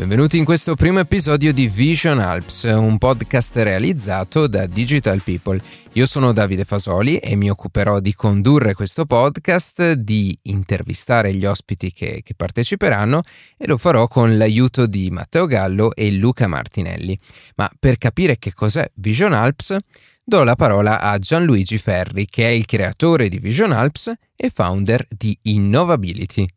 Benvenuti in questo primo episodio di Vision Alps, un podcast realizzato da Digital People. Io sono Davide Fasoli e mi occuperò di condurre questo podcast, di intervistare gli ospiti che, che parteciperanno e lo farò con l'aiuto di Matteo Gallo e Luca Martinelli. Ma per capire che cos'è Vision Alps, do la parola a Gianluigi Ferri, che è il creatore di Vision Alps e founder di Innovability.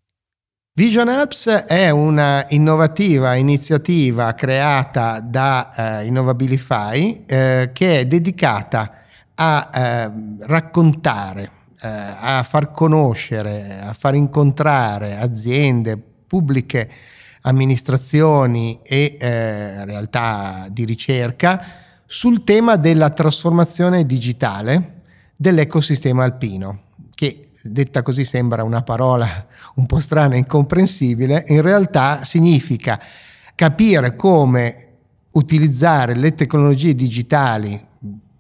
Vision Apps è una innovativa iniziativa creata da eh, Innovabilify eh, che è dedicata a eh, raccontare, eh, a far conoscere, a far incontrare aziende, pubbliche amministrazioni e eh, realtà di ricerca sul tema della trasformazione digitale dell'ecosistema alpino, che detta così sembra una parola un po' strana e incomprensibile, in realtà significa capire come utilizzare le tecnologie digitali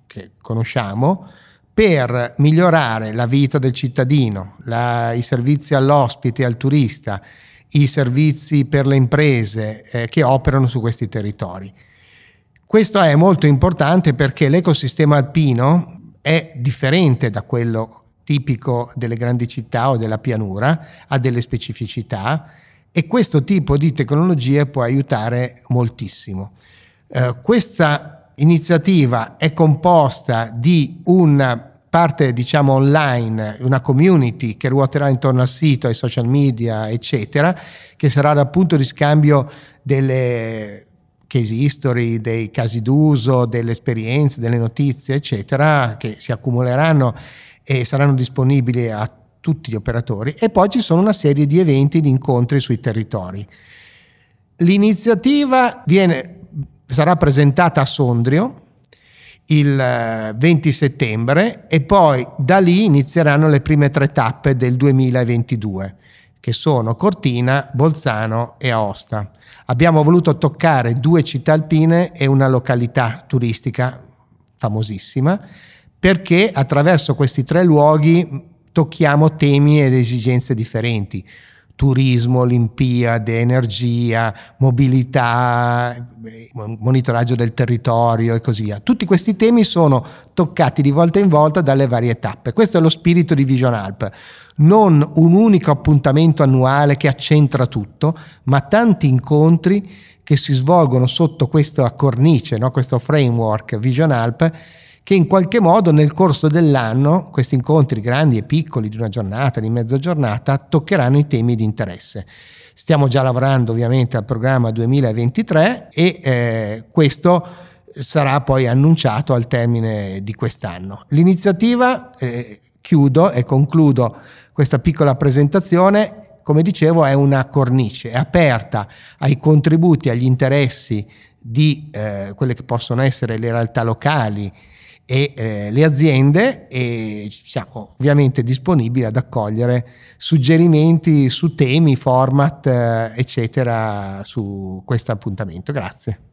che conosciamo per migliorare la vita del cittadino, la, i servizi all'ospite e al turista, i servizi per le imprese eh, che operano su questi territori. Questo è molto importante perché l'ecosistema alpino è differente da quello tipico delle grandi città o della pianura, ha delle specificità e questo tipo di tecnologie può aiutare moltissimo. Eh, questa iniziativa è composta di una parte diciamo online, una community che ruoterà intorno al sito, ai social media, eccetera, che sarà dal punto di scambio delle case history, dei casi d'uso, delle esperienze, delle notizie, eccetera, che si accumuleranno e saranno disponibili a tutti gli operatori e poi ci sono una serie di eventi, di incontri sui territori. L'iniziativa viene, sarà presentata a Sondrio il 20 eh, settembre e poi da lì inizieranno le prime tre tappe del 2022 che sono Cortina, Bolzano e Aosta. Abbiamo voluto toccare due città alpine e una località turistica famosissima perché attraverso questi tre luoghi tocchiamo temi ed esigenze differenti. Turismo, Olimpiade, energia, mobilità, monitoraggio del territorio e così via. Tutti questi temi sono toccati di volta in volta dalle varie tappe. Questo è lo spirito di Vision Alp. Non un unico appuntamento annuale che accentra tutto, ma tanti incontri che si svolgono sotto questa cornice, no? questo framework Vision Alp che in qualche modo nel corso dell'anno questi incontri grandi e piccoli di una giornata, di mezza giornata, toccheranno i temi di interesse. Stiamo già lavorando ovviamente al programma 2023 e eh, questo sarà poi annunciato al termine di quest'anno. L'iniziativa, eh, chiudo e concludo questa piccola presentazione, come dicevo è una cornice, è aperta ai contributi, agli interessi di eh, quelle che possono essere le realtà locali, e eh, le aziende e siamo ovviamente disponibili ad accogliere suggerimenti su temi, format, eh, eccetera, su questo appuntamento. Grazie.